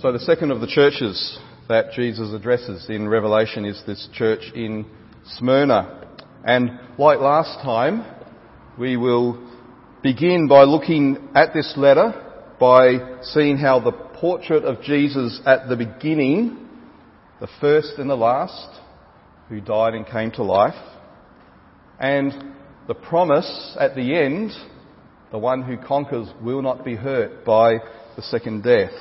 So, the second of the churches that Jesus addresses in Revelation is this church in Smyrna. And like last time, we will begin by looking at this letter, by seeing how the portrait of Jesus at the beginning, the first and the last, who died and came to life, and the promise at the end, the one who conquers will not be hurt by the second death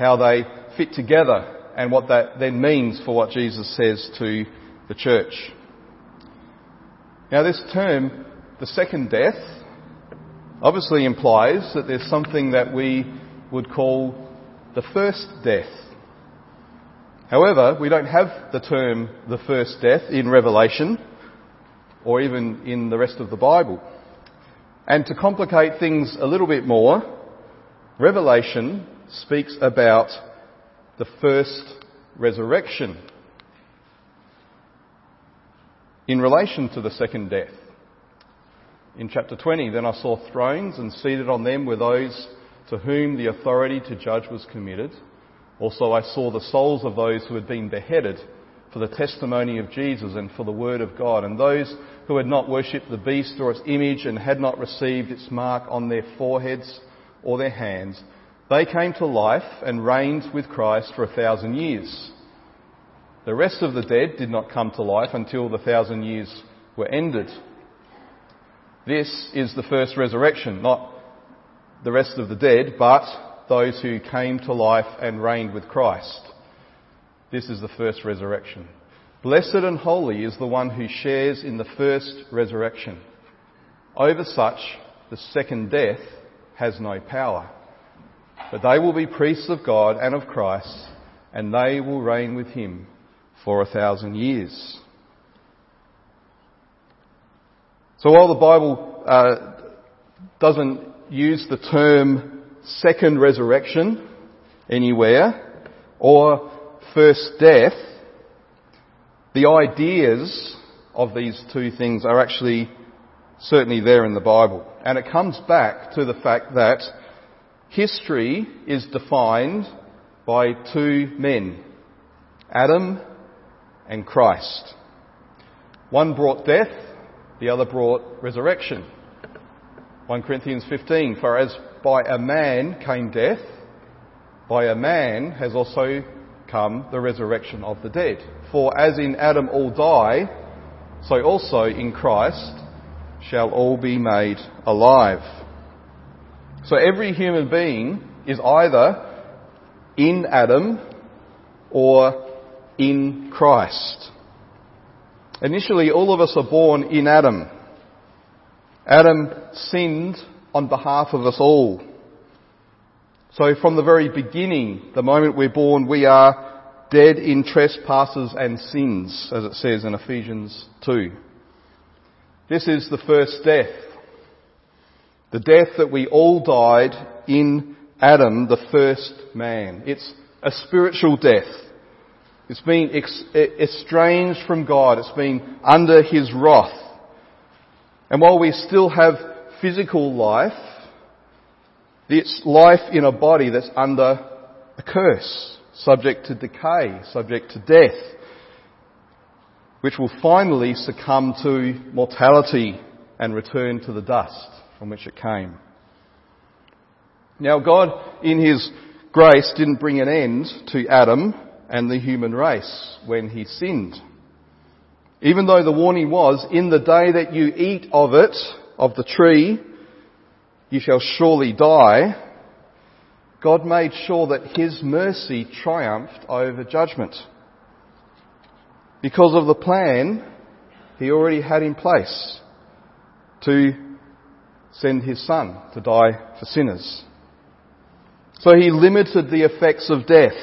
how they fit together and what that then means for what Jesus says to the church. Now this term, the second death, obviously implies that there's something that we would call the first death. However, we don't have the term the first death in Revelation or even in the rest of the Bible. And to complicate things a little bit more, Revelation speaks about the first resurrection in relation to the second death. In chapter 20, then I saw thrones and seated on them were those to whom the authority to judge was committed. Also I saw the souls of those who had been beheaded for the testimony of Jesus and for the word of God, and those who had not worshipped the beast or its image and had not received its mark on their foreheads or their hands, they came to life and reigned with Christ for a thousand years. The rest of the dead did not come to life until the thousand years were ended. This is the first resurrection, not the rest of the dead, but those who came to life and reigned with Christ. This is the first resurrection. Blessed and holy is the one who shares in the first resurrection. Over such, the second death has no power. But they will be priests of God and of Christ, and they will reign with him for a thousand years. So while the Bible uh, doesn't use the term second resurrection anywhere, or first death, the ideas of these two things are actually certainly there in the Bible. And it comes back to the fact that History is defined by two men, Adam and Christ. One brought death, the other brought resurrection. 1 Corinthians 15, for as by a man came death, by a man has also come the resurrection of the dead. For as in Adam all die, so also in Christ shall all be made alive. So every human being is either in Adam or in Christ. Initially, all of us are born in Adam. Adam sinned on behalf of us all. So from the very beginning, the moment we're born, we are dead in trespasses and sins, as it says in Ephesians 2. This is the first death. The death that we all died in Adam, the first man. It's a spiritual death. It's been estranged from God. It's been under His wrath. And while we still have physical life, it's life in a body that's under a curse, subject to decay, subject to death, which will finally succumb to mortality and return to the dust from which it came. Now God, in His grace, didn't bring an end to Adam and the human race when he sinned. Even though the warning was, in the day that you eat of it, of the tree, you shall surely die, God made sure that His mercy triumphed over judgment. Because of the plan He already had in place to send his son to die for sinners. So he limited the effects of death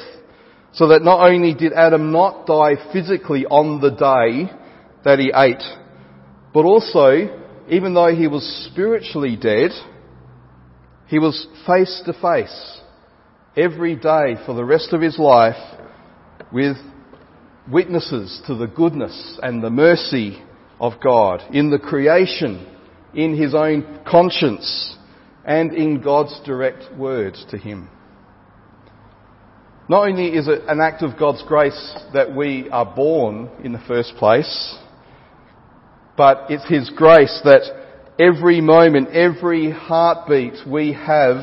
so that not only did Adam not die physically on the day that he ate, but also, even though he was spiritually dead, he was face to face every day for the rest of his life with witnesses to the goodness and the mercy of God in the creation in his own conscience and in God's direct word to him. Not only is it an act of God's grace that we are born in the first place, but it's His grace that every moment, every heartbeat we have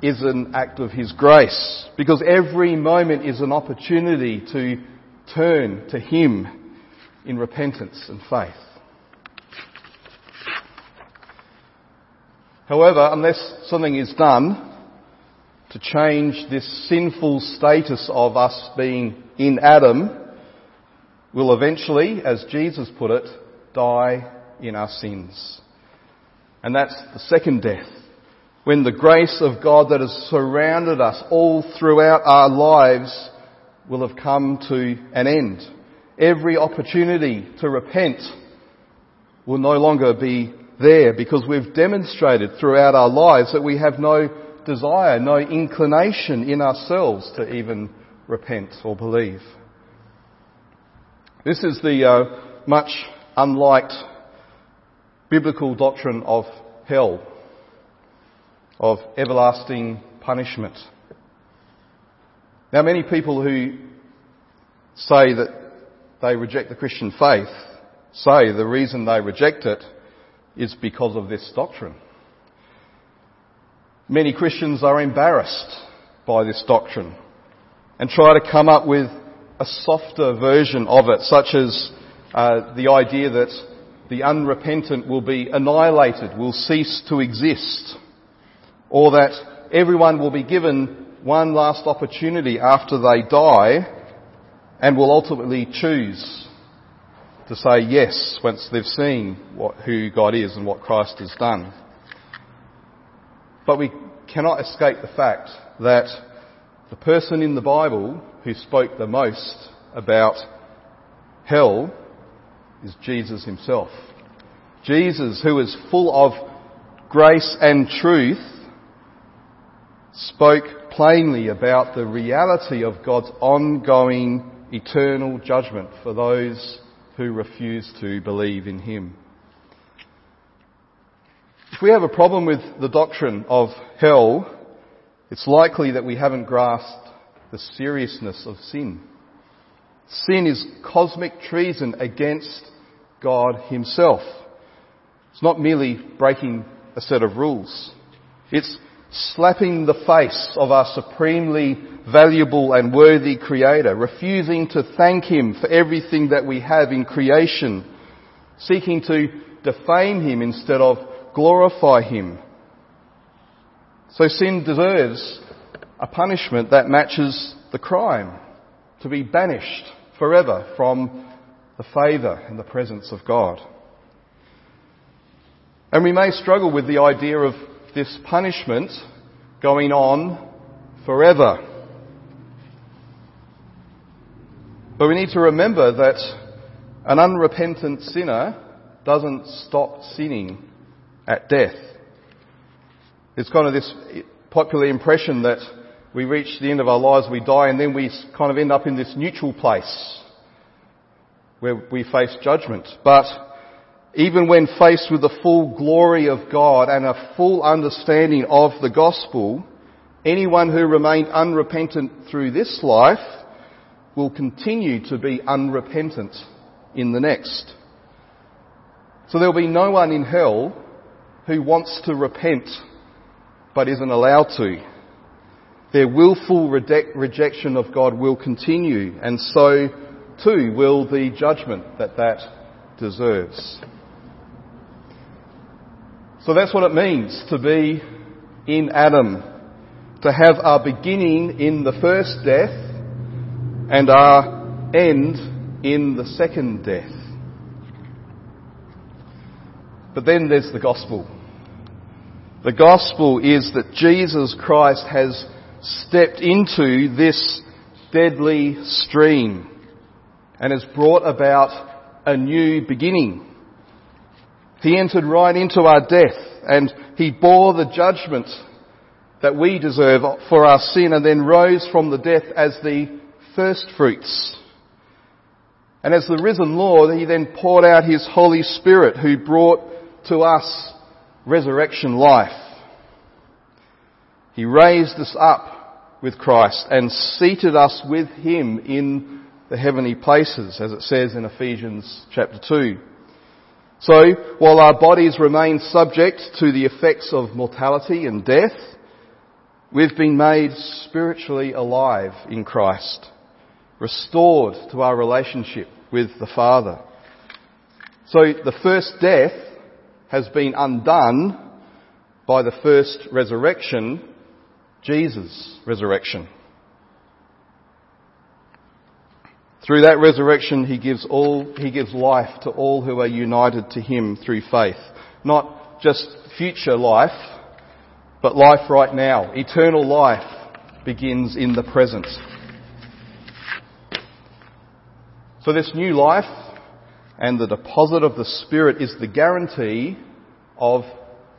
is an act of His grace. Because every moment is an opportunity to turn to Him in repentance and faith. However, unless something is done to change this sinful status of us being in Adam, we'll eventually, as Jesus put it, die in our sins. And that's the second death. When the grace of God that has surrounded us all throughout our lives will have come to an end. Every opportunity to repent will no longer be there because we've demonstrated throughout our lives that we have no desire, no inclination in ourselves to even repent or believe. This is the uh, much unliked biblical doctrine of hell, of everlasting punishment. Now, many people who say that they reject the Christian faith say the reason they reject it is because of this doctrine. Many Christians are embarrassed by this doctrine and try to come up with a softer version of it, such as uh, the idea that the unrepentant will be annihilated, will cease to exist, or that everyone will be given one last opportunity after they die and will ultimately choose to say yes once they've seen what, who God is and what Christ has done. But we cannot escape the fact that the person in the Bible who spoke the most about hell is Jesus himself. Jesus, who is full of grace and truth, spoke plainly about the reality of God's ongoing eternal judgment for those who refuse to believe in Him. If we have a problem with the doctrine of hell, it's likely that we haven't grasped the seriousness of sin. Sin is cosmic treason against God Himself. It's not merely breaking a set of rules. It's slapping the face of our supremely valuable and worthy Creator, refusing to thank Him for everything that we have in creation, seeking to defame Him instead of glorify Him. So sin deserves a punishment that matches the crime, to be banished forever from the favour and the presence of God. And we may struggle with the idea of this punishment going on forever. But we need to remember that an unrepentant sinner doesn't stop sinning at death. It's kind of this popular impression that we reach the end of our lives, we die, and then we kind of end up in this neutral place where we face judgment. But even when faced with the full glory of God and a full understanding of the gospel, anyone who remained unrepentant through this life will continue to be unrepentant in the next. So there will be no one in hell who wants to repent but isn't allowed to. Their willful rejection of God will continue and so too will the judgment that that deserves. So that's what it means to be in Adam, to have our beginning in the first death and our end in the second death. But then there's the gospel. The gospel is that Jesus Christ has stepped into this deadly stream and has brought about a new beginning. He entered right into our death and he bore the judgment that we deserve for our sin and then rose from the death as the first fruits. And as the risen Lord, he then poured out his Holy Spirit who brought to us resurrection life. He raised us up with Christ and seated us with Him in the heavenly places, as it says in Ephesians chapter 2. So, while our bodies remain subject to the effects of mortality and death, we've been made spiritually alive in Christ, restored to our relationship with the Father. So the first death has been undone by the first resurrection, Jesus' resurrection. Through that resurrection, he gives all, he gives life to all who are united to him through faith. Not just future life, but life right now. Eternal life begins in the present. So this new life and the deposit of the Spirit is the guarantee of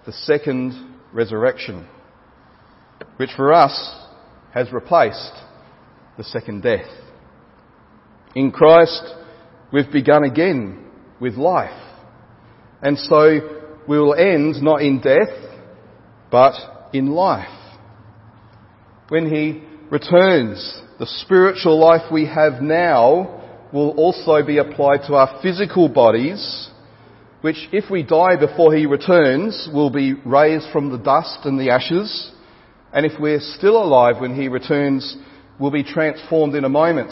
the second resurrection, which for us has replaced the second death. In Christ, we've begun again with life. And so we will end not in death, but in life. When He returns, the spiritual life we have now will also be applied to our physical bodies, which if we die before He returns, will be raised from the dust and the ashes. And if we're still alive when He returns, will be transformed in a moment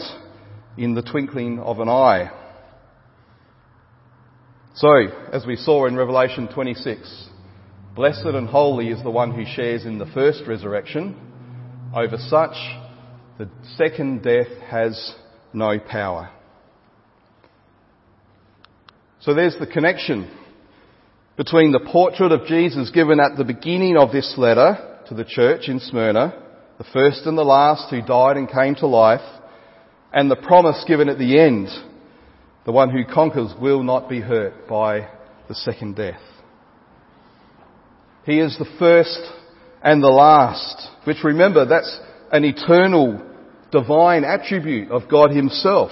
in the twinkling of an eye. So, as we saw in Revelation 26, blessed and holy is the one who shares in the first resurrection. Over such, the second death has no power. So there's the connection between the portrait of Jesus given at the beginning of this letter to the church in Smyrna, the first and the last who died and came to life, and the promise given at the end, the one who conquers will not be hurt by the second death. He is the first and the last, which remember, that's an eternal divine attribute of God himself.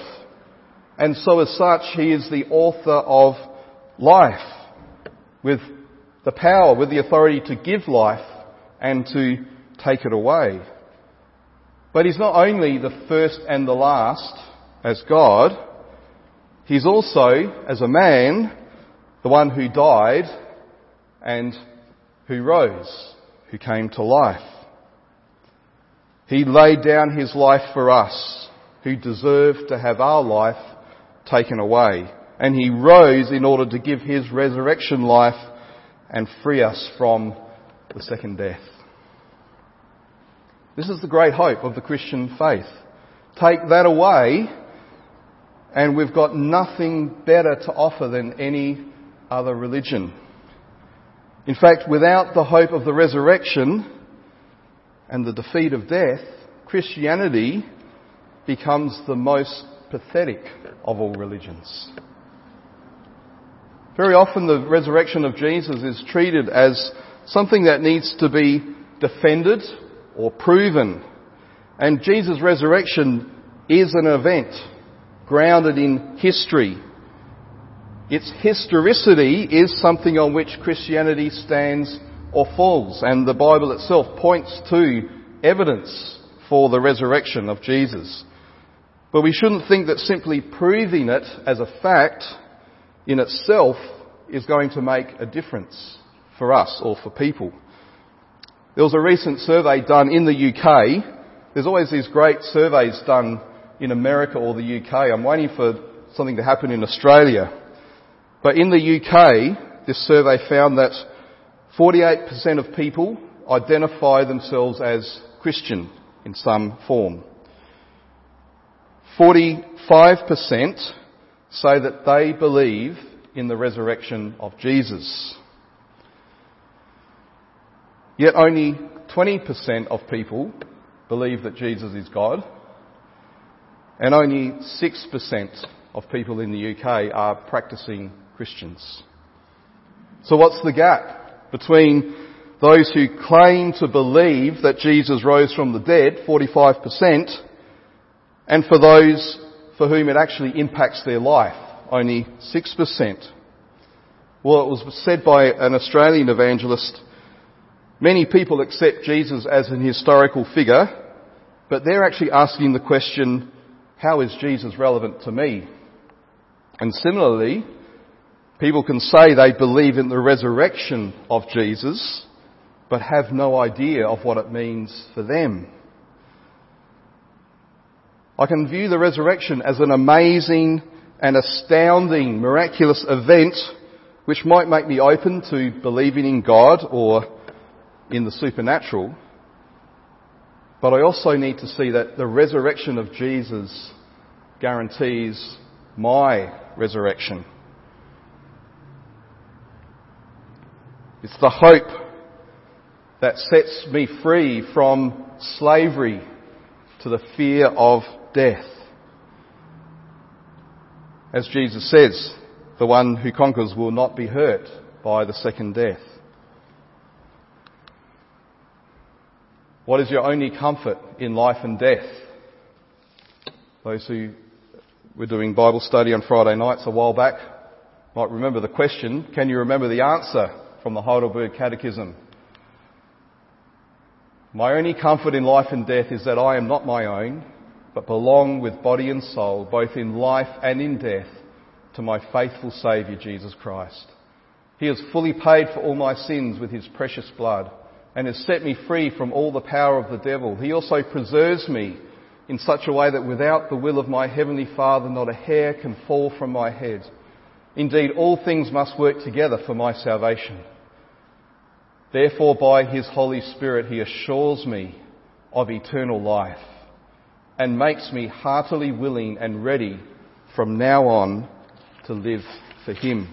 And so as such, he is the author of life with the power, with the authority to give life and to take it away. But he's not only the first and the last as God, he's also, as a man, the one who died and who rose, who came to life. He laid down his life for us, who deserved to have our life taken away. And he rose in order to give his resurrection life and free us from the second death. This is the great hope of the Christian faith. Take that away and we've got nothing better to offer than any other religion. In fact, without the hope of the resurrection and the defeat of death, Christianity becomes the most pathetic of all religions. Very often the resurrection of Jesus is treated as something that needs to be defended or proven. And Jesus' resurrection is an event grounded in history. Its historicity is something on which Christianity stands or falls, and the Bible itself points to evidence for the resurrection of Jesus. But we shouldn't think that simply proving it as a fact in itself is going to make a difference for us or for people. There was a recent survey done in the UK. There's always these great surveys done in America or the UK. I'm waiting for something to happen in Australia. But in the UK, this survey found that 48% of people identify themselves as Christian in some form. 45% say that they believe in the resurrection of Jesus. Yet only 20% of people believe that Jesus is God, and only 6% of people in the UK are practicing Christians. So what's the gap between those who claim to believe that Jesus rose from the dead, 45%, and for those for whom it actually impacts their life, only 6%? Well, it was said by an Australian evangelist Many people accept Jesus as an historical figure, But they're actually asking the question, how is Jesus relevant to me? And similarly, people can say they believe in the resurrection of Jesus, but have no idea of what it means for them. I can view the resurrection as an amazing and astounding, miraculous event which might make me open to believing in God or in the supernatural. But I also need to see that the resurrection of Jesus guarantees my resurrection. It's the hope that sets me free from slavery to the fear of death. As Jesus says, the one who conquers will not be hurt by the second death. What is your only comfort in life and death? Those who were doing Bible study on Friday nights a while back might remember the question. Can you remember the answer from the Heidelberg Catechism? My only comfort in life and death is that I am not my own, but belong with body and soul, both in life and in death, to my faithful Saviour Jesus Christ. He has fully paid for all my sins with His precious blood and has set me free from all the power of the devil. He also preserves me in such a way that without the will of my Heavenly Father not a hair can fall from my head. Indeed, all things must work together for my salvation. Therefore, by His Holy Spirit, He assures me of eternal life and makes me heartily willing and ready from now on to live for Him.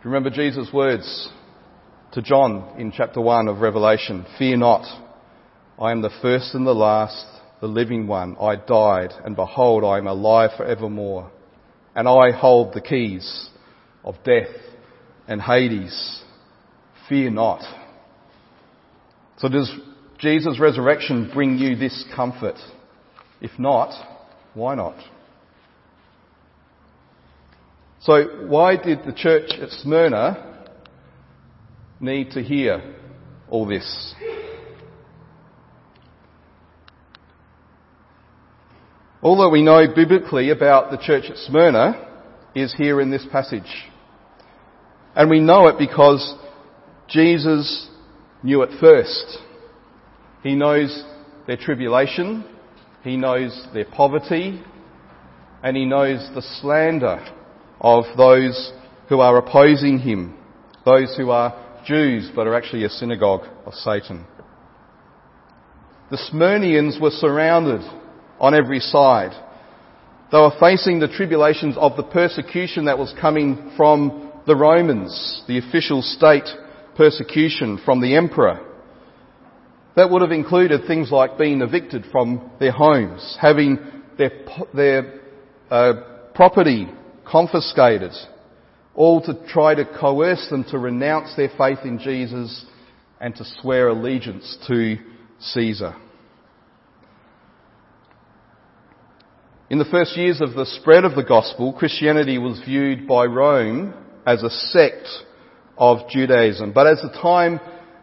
Do you remember Jesus' words to John in chapter 1 of Revelation? Fear not, I am the first and the last, the living one. I died, and behold, I am alive forevermore. And I hold the keys of death and Hades. Fear not. So does Jesus' resurrection bring you this comfort? If not, why not? So why did the church at Smyrna need to hear all this? All that we know biblically about the church at Smyrna is here in this passage. And we know it because Jesus knew it first. He knows their tribulation, He knows their poverty, and He knows the slander of those who are opposing Him, those who are Jews but are actually a synagogue of Satan. The Smyrnians were surrounded on every side. They were facing the tribulations of the persecution that was coming from the Romans, the official state persecution from the emperor. That would have included things like being evicted from their homes, having their, their uh, property confiscated, all to try to coerce them to renounce their faith in Jesus and to swear allegiance to Caesar. In the first years of the spread of the gospel, Christianity was viewed by Rome as a sect of Judaism. But as the time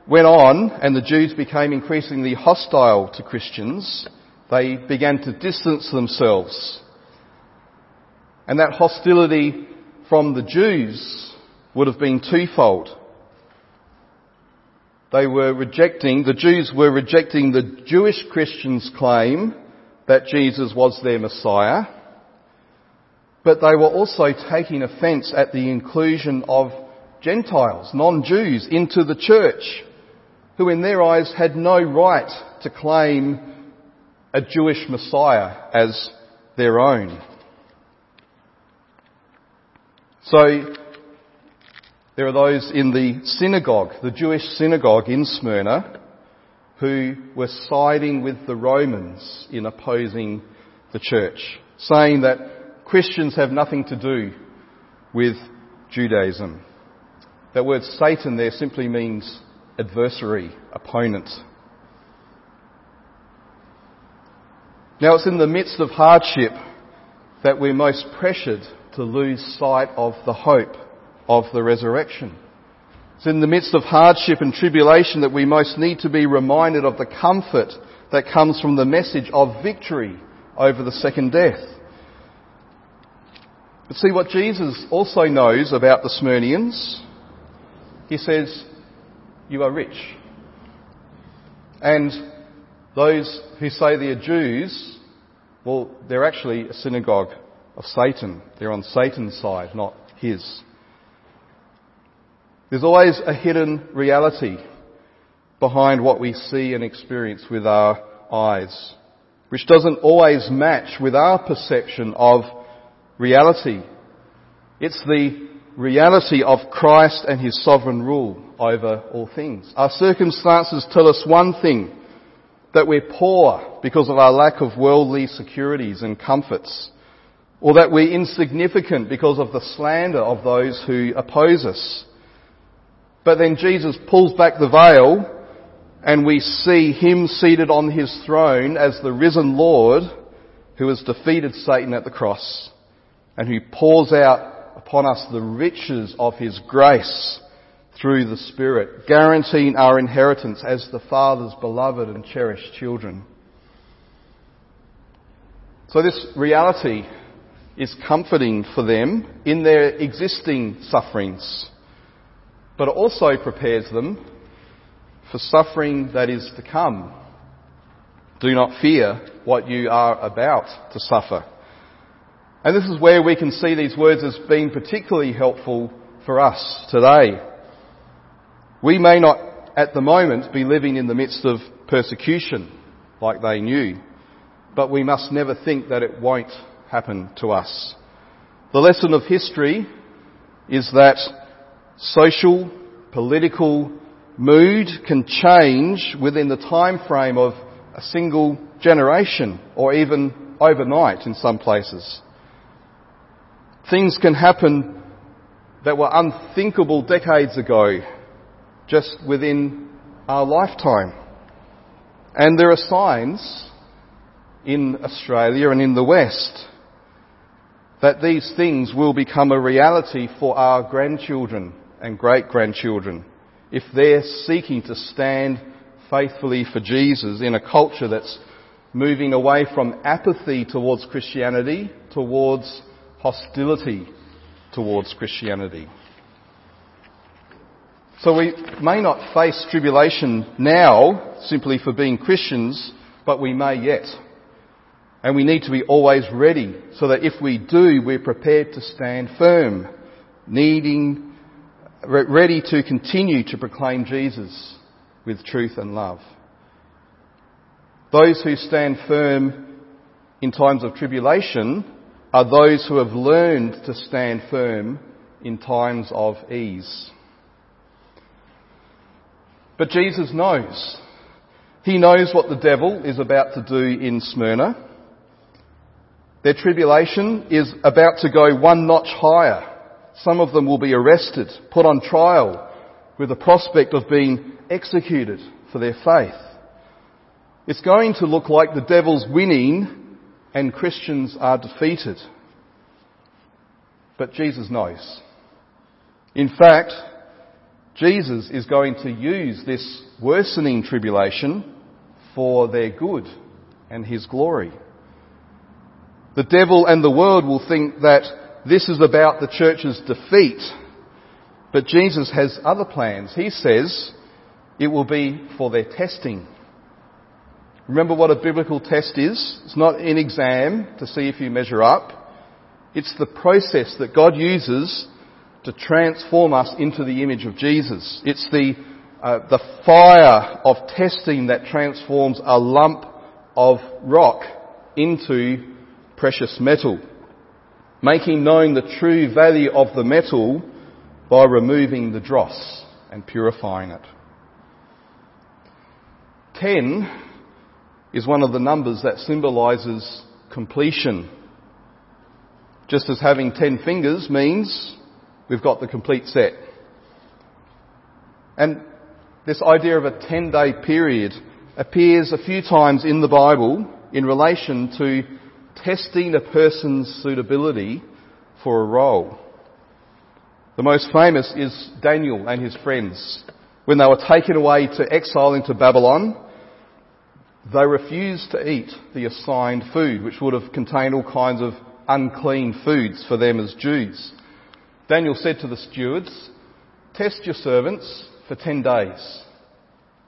went on and the Jews became increasingly hostile to Christians, they began to distance themselves. And that hostility from the Jews would have been twofold. They were rejecting, the Jews were rejecting the Jewish Christians' claim that Jesus was their Messiah, but they were also taking offence at the inclusion of Gentiles, non-Jews, into the church who in their eyes had no right to claim a Jewish Messiah as their own. So, there are those in the synagogue, the Jewish synagogue in Smyrna, who were siding with the Romans in opposing the church, saying that Christians have nothing to do with Judaism. That word Satan there simply means adversary, opponent. Now it's in the midst of hardship that we're most pressured to lose sight of the hope of the resurrection. It's in the midst of hardship and tribulation that we most need to be reminded of the comfort that comes from the message of victory over the second death. But see what Jesus also knows about the Smyrnians. He says, you are rich. And those who say they are Jews, well, they're actually a synagogue of Satan. They're on Satan's side, not his. There's always a hidden reality behind what we see and experience with our eyes, which doesn't always match with our perception of reality. It's the reality of Christ and His sovereign rule over all things. Our circumstances tell us one thing, that we're poor because of our lack of worldly securities and comforts, or that we're insignificant because of the slander of those who oppose us. But then Jesus pulls back the veil and we see him seated on his throne as the risen Lord who has defeated Satan at the cross and who pours out upon us the riches of his grace through the Spirit, guaranteeing our inheritance as the Father's beloved and cherished children. So this reality is comforting for them in their existing sufferings, but also prepares them for suffering that is to come. Do not fear what you are about to suffer. And this is where we can see these words as being particularly helpful for us today. We may not at the moment be living in the midst of persecution like they knew, but we must never think that it won't happen to us. The lesson of history is that social, political mood can change within the time frame of a single generation or even overnight in some places. Things can happen that were unthinkable decades ago just within our lifetime. And there are signs in Australia and in the West that these things will become a reality for our grandchildren and great grandchildren if they're seeking to stand faithfully for Jesus in a culture that's moving away from apathy towards Christianity towards hostility towards Christianity. So we may not face tribulation now simply for being Christians, but we may yet. And we need to be always ready so that if we do, we're prepared to stand firm, needing, ready to continue to proclaim Jesus with truth and love. Those who stand firm in times of tribulation are those who have learned to stand firm in times of ease. But Jesus knows. He knows what the devil is about to do in Smyrna. Their tribulation is about to go one notch higher. Some of them will be arrested, put on trial, with the prospect of being executed for their faith. It's going to look like the devil's winning and Christians are defeated. But Jesus knows. In fact, Jesus is going to use this worsening tribulation for their good and His glory. The devil and the world will think that this is about the church's defeat, but Jesus has other plans. He says it will be for their testing. Remember what a biblical test is? It's not an exam to see if you measure up. It's the process that God uses to transform us into the image of Jesus. It's the, uh, the fire of testing that transforms a lump of rock into precious metal, making known the true value of the metal by removing the dross and purifying it. Ten is one of the numbers that symbolises completion. Just as having ten fingers means we've got the complete set. And this idea of a 10 day period appears a few times in the Bible in relation to testing a person's suitability for a role. The most famous is Daniel and his friends. When they were taken away to exile into Babylon, they refused to eat the assigned food, which would have contained all kinds of unclean foods for them as Jews. Daniel said to the stewards, Test your servants for ten days.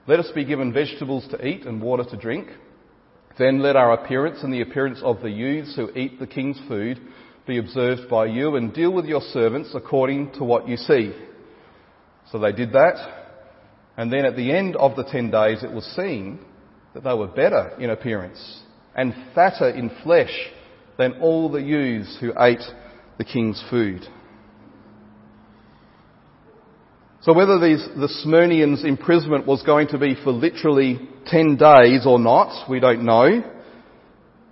Let us be given vegetables to eat and water to drink. Then let our appearance and the appearance of the youths who eat the king's food be observed by you and deal with your servants according to what you see. So they did that. And then at the end of the ten days it was seen that they were better in appearance and fatter in flesh than all the youths who ate the king's food. So whether these, the Smyrnians' imprisonment was going to be for literally 10 days or not, we don't know.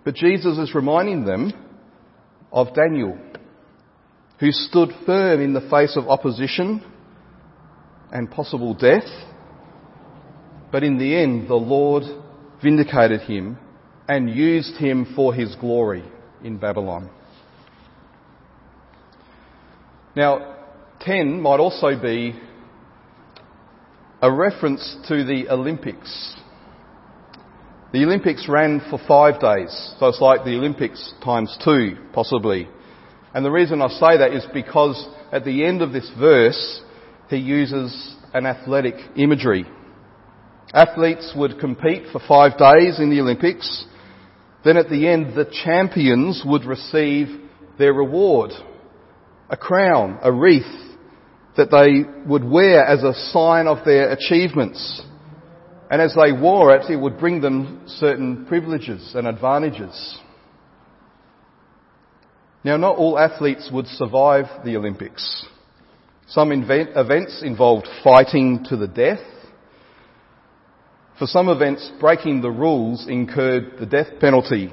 But Jesus is reminding them of Daniel, who stood firm in the face of opposition and possible death. But in the end, the Lord vindicated him and used him for his glory in Babylon. Now, 10 might also be a reference to the Olympics. The Olympics ran for five days, so it's like the Olympics times two, possibly. And the reason I say that is because at the end of this verse, he uses an athletic imagery. Athletes would compete for five days in the Olympics. Then at the end, the champions would receive their reward. A crown, a wreath, that they would wear as a sign of their achievements. And as they wore it, it would bring them certain privileges and advantages. Now, not all athletes would survive the Olympics. Some events involved fighting to the death. For some events, breaking the rules incurred the death penalty.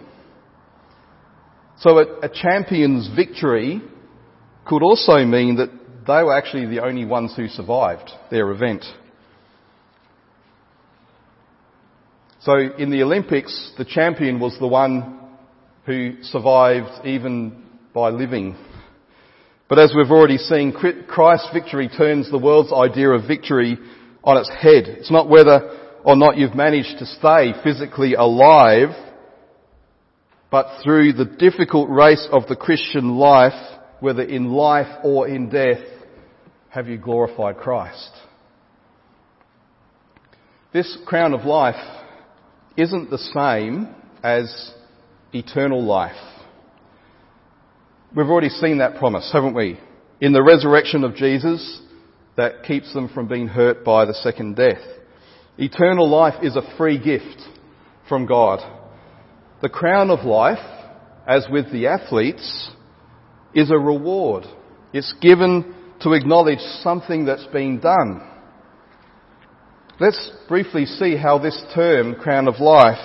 So a, a champion's victory could also mean that they were actually the only ones who survived their event. So in the Olympics, the champion was the one who survived even by living. But as we've already seen, Christ's victory turns the world's idea of victory on its head. It's not whether or not you've managed to stay physically alive, but through the difficult race of the Christian life, whether in life or in death, have you glorified Christ? This crown of life isn't the same as eternal life. We've already seen that promise, haven't we? In the resurrection of Jesus, that keeps them from being hurt by the second death. Eternal life is a free gift from God. The crown of life, as with the athletes, is a reward. It's given to acknowledge something that's been done. Let's briefly see how this term, crown of life,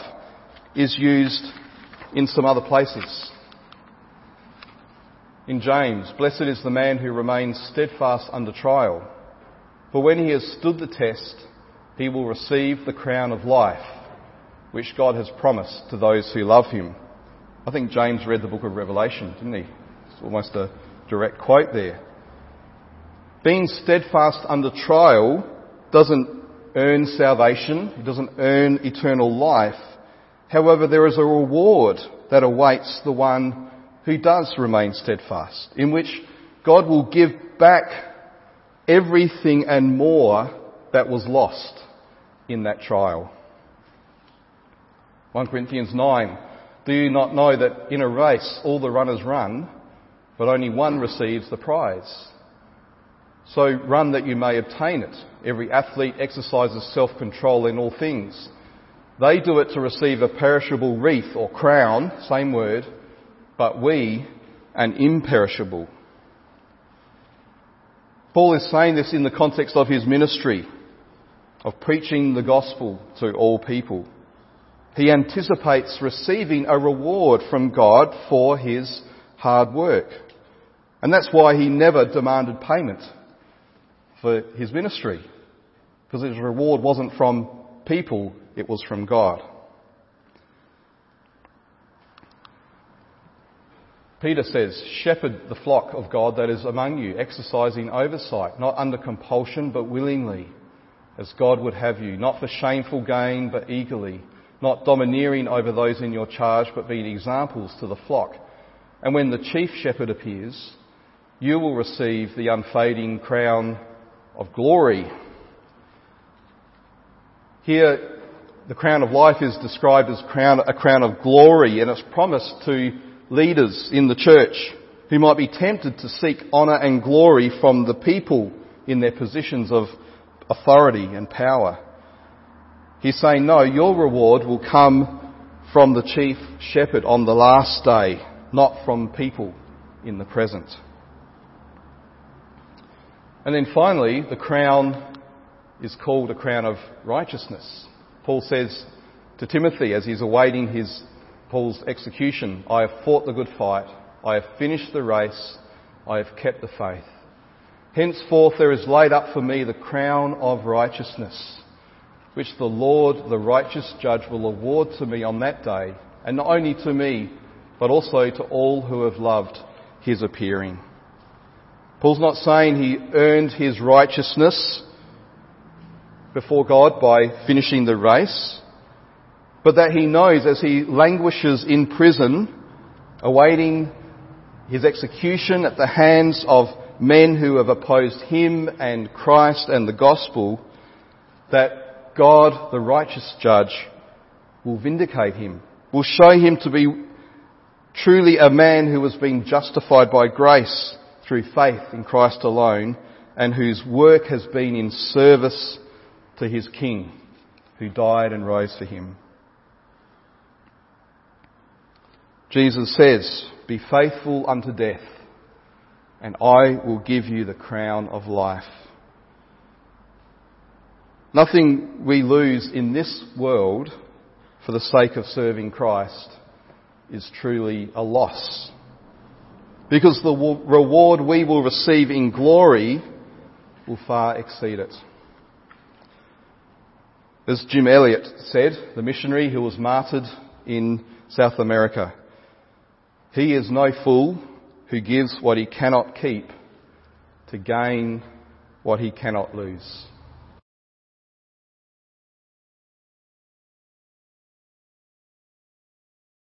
is used in some other places. In James, blessed is the man who remains steadfast under trial, for when he has stood the test, he will receive the crown of life, which God has promised to those who love him. I think James read the book of Revelation, didn't he? It's almost a direct quote there. Being steadfast under trial doesn't earn salvation, it doesn't earn eternal life. However, there is a reward that awaits the one who does remain steadfast, in which God will give back everything and more that was lost in that trial. 1 Corinthians 9. Do you not know that in a race all the runners run, but only one receives the prize? So run that you may obtain it. Every athlete exercises self-control in all things. They do it to receive a perishable wreath or crown, same word, but we an imperishable. Paul is saying this in the context of his ministry, of preaching the gospel to all people. He anticipates receiving a reward from God for his hard work. And that's why he never demanded payment for his ministry. Because his reward wasn't from people, it was from God. Peter says, shepherd the flock of God that is among you, exercising oversight, not under compulsion, but willingly, as God would have you, not for shameful gain, but eagerly, not domineering over those in your charge, but being examples to the flock. And when the chief shepherd appears, you will receive the unfading crown of glory. Here, the crown of life is described as crown, a crown of glory, and it's promised to leaders in the church who might be tempted to seek honour and glory from the people in their positions of authority and power. He's saying, no, your reward will come from the chief shepherd on the last day, not from people in the present. And then finally, the crown is called a crown of righteousness. Paul says to Timothy as he's awaiting his Paul's execution, I have fought the good fight, I have finished the race, I have kept the faith. Henceforth there is laid up for me the crown of righteousness, which the Lord, the righteous judge, will award to me on that day, and not only to me, but also to all who have loved his appearing. Paul's not saying he earned his righteousness before God by finishing the race but that he knows as he languishes in prison, awaiting his execution at the hands of men who have opposed him and Christ and the gospel, that God, the righteous judge, will vindicate him, will show him to be truly a man who has been justified by grace through faith in Christ alone and whose work has been in service to his King who died and rose for him. Jesus says, Be faithful unto death, and I will give you the crown of life. Nothing we lose in this world for the sake of serving Christ is truly a loss. Because the reward we will receive in glory will far exceed it. As Jim Elliot said, the missionary who was martyred in South America, he is no fool who gives what he cannot keep to gain what he cannot lose.